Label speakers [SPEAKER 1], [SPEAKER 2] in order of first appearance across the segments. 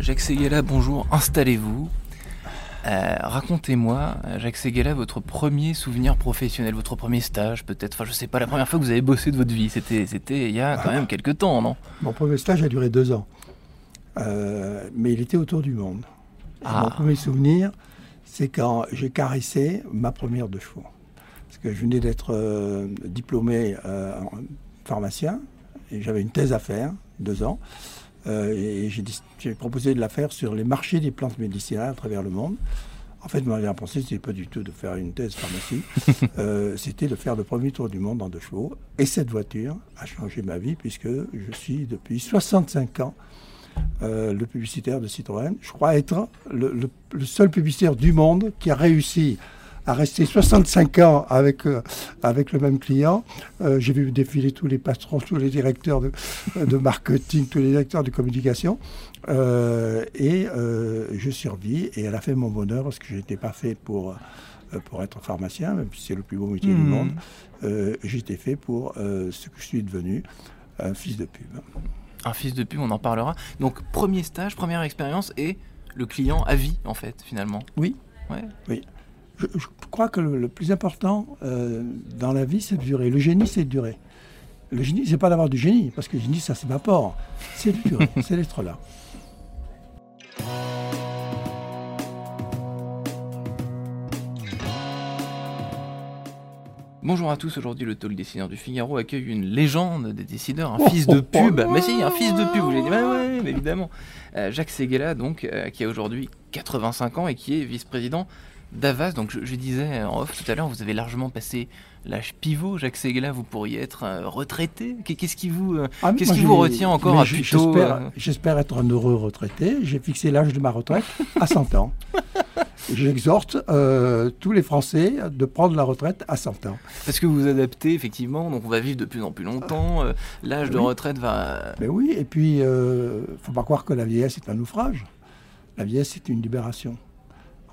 [SPEAKER 1] Jacques Seguela, bonjour, installez-vous. Euh, racontez-moi, Jacques Seguela, votre premier souvenir professionnel, votre premier stage peut-être, enfin je sais pas, la première fois que vous avez bossé de votre vie, c'était, il y a quand même quelques temps, non?
[SPEAKER 2] Mon premier stage a duré deux ans, Euh, mais il était autour du monde. Et
[SPEAKER 1] Ah.
[SPEAKER 2] Mon premier souvenir, c'est quand j'ai caressé ma première de chevaux. Parce que je venais d'être euh, diplômé en pharmacien, et j'avais une thèse à faire, deux ans, et j'ai proposé de la faire sur les marchés des plantes médicinales à travers le monde. En fait, ma dernière pensée, c'était pas du tout de faire une thèse pharmacie, Euh, c'était de faire le premier tour du monde en deux chevaux. Et cette voiture a changé ma vie puisque je suis depuis 65 ans euh, le publicitaire de Citroën. Je crois être le, le- le seul publicitaire du monde qui a réussi à rester 65 ans avec, euh, avec le même client. Euh, J'ai vu défiler tous les patrons, tous les directeurs de, de marketing, tous les directeurs de communication. Euh, et euh, je survis. Et elle a fait mon bonheur parce que je n'étais pas fait pour, euh, pour être pharmacien, même si c'est le plus beau métier du
[SPEAKER 1] Mhm.
[SPEAKER 2] monde. Euh, J'étais fait pour euh, ce que je suis devenu, un fils de pub.
[SPEAKER 1] Un fils de pub, on en parlera. Donc premier stage, première expérience et le client à vie en fait finalement.
[SPEAKER 2] Oui.
[SPEAKER 1] Ouais.
[SPEAKER 2] Je, je crois que le, le plus important euh, dans la vie, c'est de durer. Le génie, c'est de durer. Le génie, c'est pas d'avoir du génie, parce que le génie, ça s'évapore. C'est de durer, c'est d'être là.
[SPEAKER 1] Bonjour à tous, aujourd'hui le talk décideur du Figaro accueille une légende des décideurs, un
[SPEAKER 2] Oh,
[SPEAKER 1] fils de
[SPEAKER 2] oh,
[SPEAKER 1] pub.
[SPEAKER 2] oh.
[SPEAKER 1] Mais si, un fils de pub, vous l'avez dit, ouais, ouais, mais évidemment. Euh, Jacques Seguela, donc, euh, qui a aujourd'hui 85 ans et qui est vice-président d'Avas. Donc je, je disais en off tout à l'heure, vous avez largement passé l'âge pivot. Jacques Seguela, vous pourriez être euh, retraité. Qu'est- Qu'est-ce qui vous... euh,
[SPEAKER 2] Ah,
[SPEAKER 1] Qu'est-ce qui vous retient encore à
[SPEAKER 2] j-
[SPEAKER 1] plus tôt,
[SPEAKER 2] J'espère
[SPEAKER 1] euh
[SPEAKER 2] j'espère être un heureux retraité. J'ai fixé l'âge de ma retraite à 100 ans. J'exhorte tous les Français de prendre la retraite à 100 ans.
[SPEAKER 1] Parce que vous vous adaptez, effectivement, donc on va vivre de plus en plus longtemps. L'âge de retraite va...
[SPEAKER 2] Mais oui, et puis, euh, faut pas croire que la vieillesse est un naufrage. La vieillesse, c'est une libération.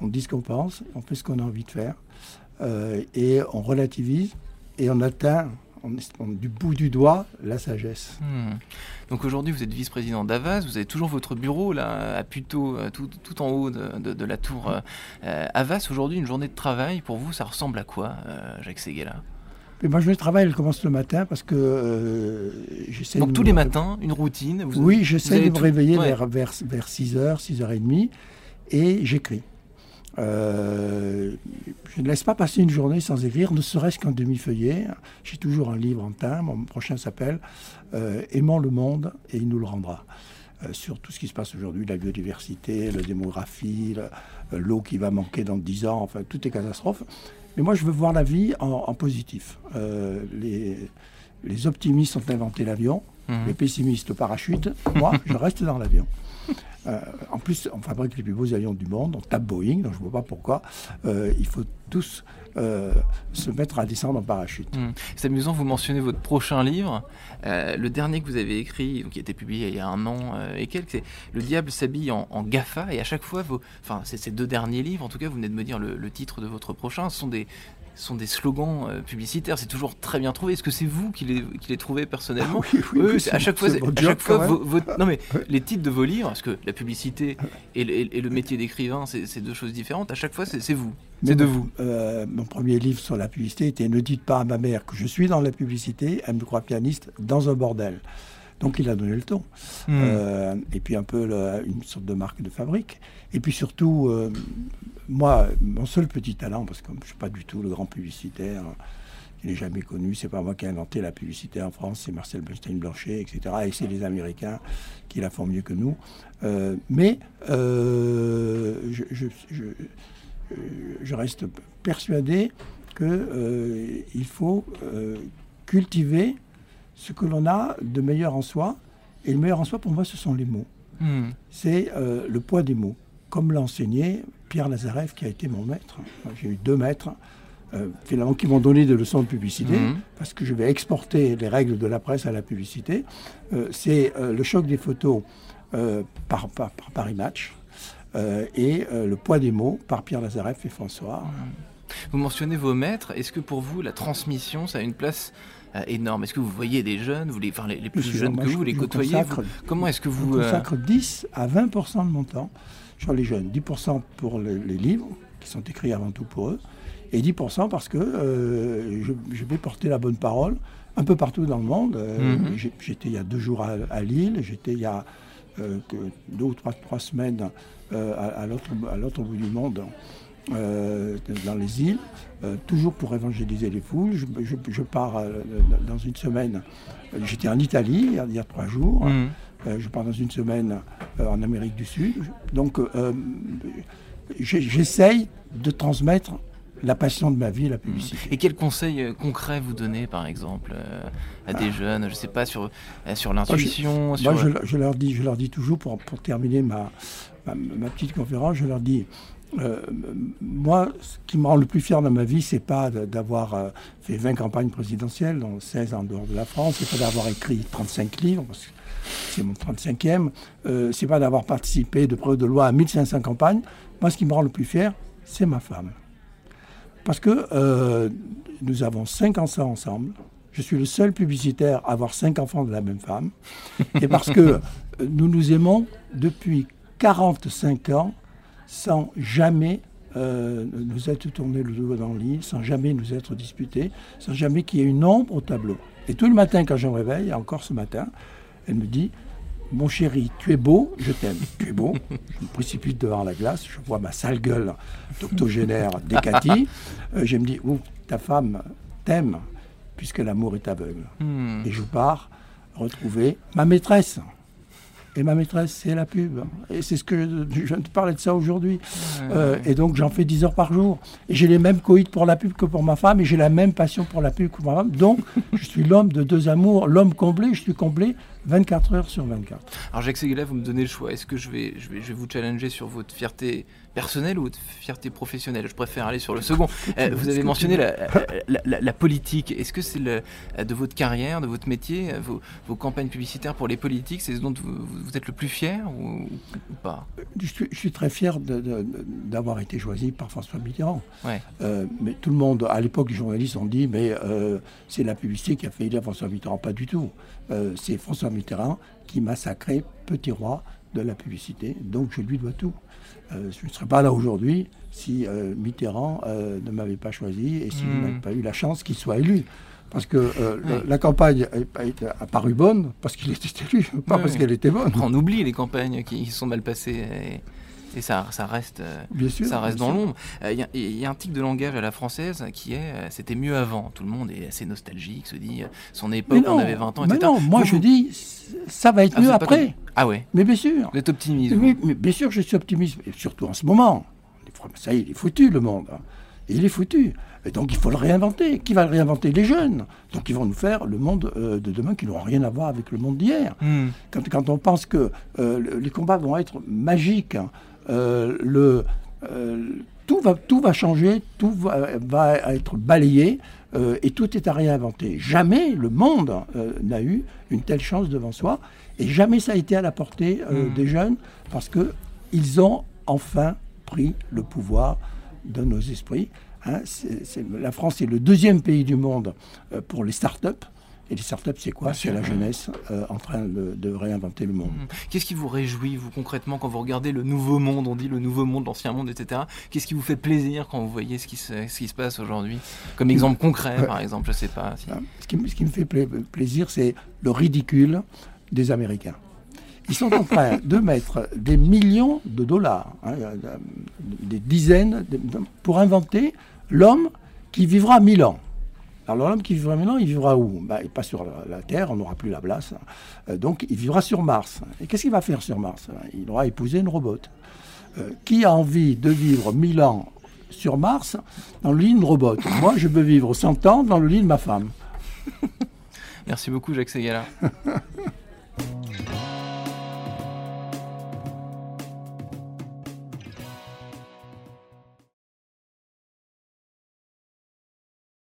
[SPEAKER 2] On dit ce qu'on pense, on fait ce qu'on a envie de faire, euh, et on relativise, et on atteint on est- on- du bout du doigt la sagesse.
[SPEAKER 1] Hmm. Donc aujourd'hui, vous êtes vice-président d'Avas, vous avez toujours votre bureau là à Puteaux, euh, tout, tout en haut de, de- de la tour euh, euh, Havas. Aujourd'hui, une journée de travail, pour vous, ça ressemble à quoi, euh, Jacques Seguela
[SPEAKER 2] Mais moi, je travaille, elle commence le matin parce que euh, j'essaie
[SPEAKER 1] Donc
[SPEAKER 2] de
[SPEAKER 1] tous
[SPEAKER 2] me-
[SPEAKER 1] les matins, une routine vous-
[SPEAKER 2] Oui, j'essaie de me
[SPEAKER 1] tout-
[SPEAKER 2] réveiller
[SPEAKER 1] ouais.
[SPEAKER 2] vers, vers, vers 6h, 6h30, et j'écris. Euh, je ne laisse pas passer une journée sans écrire, ne serait-ce qu'un demi-feuillet. J'ai toujours un livre en teint. Mon prochain s'appelle euh, Aimons le monde et il nous le rendra. Euh, sur tout ce qui se passe aujourd'hui, la biodiversité, la démographie, le- l'eau qui va manquer dans 10 ans, enfin, toutes les catastrophes. Mais moi, je veux voir la vie en, positif. Euh, les optimistes ont inventé l'avion,
[SPEAKER 1] Mhm.
[SPEAKER 2] les pessimistes le parachute. Moi, je reste dans l'avion. Euh, en plus, on fabrique les plus beaux avions du monde, on tape Boeing, donc je ne vois pas pourquoi. Euh, il faut tous euh, se mettre à descendre en parachute.
[SPEAKER 1] Hmm. C'est amusant, vous mentionnez votre prochain livre. Le dernier que vous avez écrit, qui a été publié il y a un an et quelques, c'est Le diable s'habille en, en GAFA. Et à chaque fois, vos, enfin, c'est ces deux derniers livres, en tout cas, vous venez de me dire le, le titre de votre prochain, ce sont des, sont des slogans euh, publicitaires. C'est toujours très bien trouvé. Est-ce que c'est vous qui les, qui les trouvez personnellement
[SPEAKER 2] oui, oui,
[SPEAKER 1] Oui,
[SPEAKER 2] oui,
[SPEAKER 1] c'est- à chaque fois, à chaque vos- vos- non mais les titres de vos livres, parce que la publicité et le, et le métier d'écrivain, c'est deux choses différentes. À chaque fois, c'est vous, c'est de vous.
[SPEAKER 2] euh, mon premier livre sur la publicité était Ne dites pas à ma mère que je suis dans la publicité, elle me croit pianiste dans un bordel. Donc il a donné le ton.
[SPEAKER 1] Hmm.
[SPEAKER 2] Euh, et puis un peu le- une sorte de marque de fabrique. Et puis surtout, euh, moi, mon seul petit talent, parce que je ne suis pas du tout le grand publicitaire, il n'est jamais connu, c'est pas moi qui ai inventé la publicité en France, c'est Marcel Bernstein-Blanchet, etc. Et c'est les Américains qui la font mieux que nous. Euh, mais je, je- je- je reste persuadé qu'il faut cultiver ce que l'on a de meilleur en soi. Et le meilleur en soi, pour moi, ce sont les mots.
[SPEAKER 1] Hmm.
[SPEAKER 2] C'est euh, le poids des mots. Comme l'a enseigné Pierre Lazareff, qui a été mon maître. J'ai eu deux maîtres, euh, finalement, qui m'ont donné des leçons de publicité,
[SPEAKER 1] Mhm.
[SPEAKER 2] parce que je vais exporter les règles de la presse à la publicité. Euh, c'est le choc des photos par, par, par Paris Match. et le poids des mots par Pierre Lazareff et François.
[SPEAKER 1] Vous mentionnez vos maîtres. Est-ce que pour vous, la transmission, ça a une place énorme? Est-ce que vous voyez des jeunes, vous les, enfin, les, plus jeunes
[SPEAKER 2] moi,
[SPEAKER 1] que
[SPEAKER 2] je-
[SPEAKER 1] vous, les
[SPEAKER 2] je
[SPEAKER 1] côtoyez
[SPEAKER 2] consacre-
[SPEAKER 1] vous- Comment est-ce que
[SPEAKER 2] Je
[SPEAKER 1] vous... euh,
[SPEAKER 2] consacre 10 à 20% de mon temps sur les jeunes. 10% pour les, les livres, qui sont écrits avant tout pour eux, et 10% parce que euh, je, je vais porter la bonne parole un peu partout dans le monde. Euh,
[SPEAKER 1] Mhm.
[SPEAKER 2] J'étais il y a deux jours à, à Lille, j'étais il y a euh, que deux ou trois, trois semaines euh, à l'autre bout du monde, euh, dans les îles, euh, toujours pour évangéliser les foules. Je, je- je pars euh, dans une semaine. J'étais en Italie il y a, il y a trois jours. Euh, je pars dans une semaine en Amérique du Sud. Donc, j'essaye de transmettre la passion de ma vie, la publicité.
[SPEAKER 1] Et quels conseils concrets vous donnez, par exemple, euh, à des jeunes, je sais pas, sur, euh, sur l'intuition sur...
[SPEAKER 2] Moi, je, je leur dis, je leur dis toujours, pour, pour terminer ma, ma, ma petite conférence, je leur dis, euh, moi, ce qui me rend le plus fier dans ma vie, c'est pas d'avoir euh, fait 20 campagnes présidentielles, dont 16 en dehors de la France, c'est pas d'avoir écrit 35 livres, c'est mon 35e, euh, c'est pas d'avoir participé de ou de loin à 1500 campagnes. Moi, ce qui me rend le plus fier, c'est ma femme. Parce que euh, nous avons cinq enfants ensemble. Je suis le seul publicitaire à avoir cinq enfants de la même femme. Et parce que nous nous aimons depuis 45 ans sans jamais euh, nous être tourné le dos dans le lit, sans jamais nous être disputés, sans jamais qu'il y ait une ombre au tableau. Et tout le matin, quand je me réveille, encore ce matin, elle me dit Mon chéri, tu es beau, je t'aime. Tu es beau. Je me précipite devant la glace, je vois ma sale gueule d'octogénaire décatie. Euh, je me dis Ouh, ta femme t'aime, puisque l'amour est aveugle.
[SPEAKER 1] Hmm.
[SPEAKER 2] Et je pars retrouver ma maîtresse. Et ma maîtresse, c'est la pub. Et c'est ce que je viens de parler de ça aujourd'hui. Euh, et donc, j'en fais 10 heures par jour. Et j'ai les mêmes coïts pour la pub que pour ma femme. Et j'ai la même passion pour la pub que pour ma femme. Donc, je suis l'homme de deux amours, l'homme comblé. Je suis comblé 24 heures sur 24.
[SPEAKER 1] Alors Jacques Seguela, vous me donnez le choix. Est-ce que je vais, je, vais, je vais vous challenger sur votre fierté personnelle ou votre fierté professionnelle? Je préfère aller sur le second. Euh, vous avez mentionné la, la, la- la politique. Est-ce que c'est de votre carrière, de votre métier, vos, vos campagnes publicitaires pour les politiques, c'est ce dont vous, vous êtes le plus fier ou, ou pas?
[SPEAKER 2] Je suis, je suis très fier d'avoir été choisi par François Mitterrand.
[SPEAKER 1] Ouais.
[SPEAKER 2] Euh, mais tout le monde, à l'époque, les journalistes ont dit, mais euh, c'est la publicité qui a fait élire François Mitterrand. Pas du tout. C'est François Mitterrand qui m'a sacré petit roi de la publicité. Donc je lui dois tout. Euh, je ne serais pas là aujourd'hui si euh, Mitterrand euh, ne m'avait pas choisi et s'il
[SPEAKER 1] Mm.
[SPEAKER 2] n'avait pas eu la chance qu'il soit élu. Parce que la- campagne a, paru bonne parce qu'il était élu, pas parce qu'elle était bonne.
[SPEAKER 1] On oublie les campagnes qui sont mal passées et, et ça, ça reste. euh,
[SPEAKER 2] Bien sûr.
[SPEAKER 1] ça reste
[SPEAKER 2] bien
[SPEAKER 1] dans l'ombre. Euh, Il y, a- y a un tic de langage à la française qui est euh, c'était mieux avant. Tout le monde est assez nostalgique, se dit euh, son époque,
[SPEAKER 2] non,
[SPEAKER 1] on avait 20 ans,
[SPEAKER 2] mais
[SPEAKER 1] etc.
[SPEAKER 2] non, moi
[SPEAKER 1] Vous,
[SPEAKER 2] je
[SPEAKER 1] vous-
[SPEAKER 2] dis, ça va être
[SPEAKER 1] Ah,
[SPEAKER 2] mieux après.
[SPEAKER 1] Ah ouais,
[SPEAKER 2] Mais bien sûr.
[SPEAKER 1] vous êtes optimiste.
[SPEAKER 2] Oui, mais bien sûr, je suis optimiste, et surtout en ce moment. Ça y est, il est foutu le monde. hein. Et il est foutu. Et donc il faut le réinventer. Qui va le réinventer? Les jeunes. Donc ils vont nous faire le monde euh, de demain qui n'aura rien à voir avec le monde d'hier.
[SPEAKER 1] Hmm.
[SPEAKER 2] Quand, quand on pense que euh, le- les combats vont être magiques, hein, euh, le, euh, tout, va, tout va changer, tout va, va être balayé euh, et tout est à réinventer. Jamais le monde euh, n'a eu une telle chance devant soi et jamais ça a été à la portée euh,
[SPEAKER 1] Mm.
[SPEAKER 2] des jeunes parce que ils ont enfin pris le pouvoir de nos esprits. hein. La France est le deuxième pays du monde euh, pour les start-up. Et les start-up, c'est quoi C'est la jeunesse euh, en train de, de réinventer le monde.
[SPEAKER 1] Hmm. Qu'est-ce qui vous réjouit, vous, concrètement, quand vous regardez le nouveau monde On dit le nouveau monde, l'ancien monde, etc. Qu'est-ce qui vous fait plaisir quand vous voyez ce qui se, ce qui se passe aujourd'hui? Comme exemple concret,
[SPEAKER 2] Ouais.
[SPEAKER 1] par exemple, je sais pas. si-
[SPEAKER 2] Hein. Ce, qui, me- ce qui me fait pla- plaisir, c'est le ridicule des Américains. Ils sont en train de mettre des millions de dollars, hein, euh, des dizaines, pour inventer l'homme qui vivra mille ans. Alors l'homme qui vivra mille ans, il vivra où? Ben, Pas sur la, Terre, on n'aura plus la place. Euh, donc il vivra sur Mars. Et qu'est-ce qu'il va faire sur Mars? Il aura épousé une robot. Euh, qui a envie de vivre mille ans sur Mars dans le lit d'une robot Moi, je veux vivre 100 ans dans le lit de ma femme.
[SPEAKER 1] Merci beaucoup, Jacques Segala.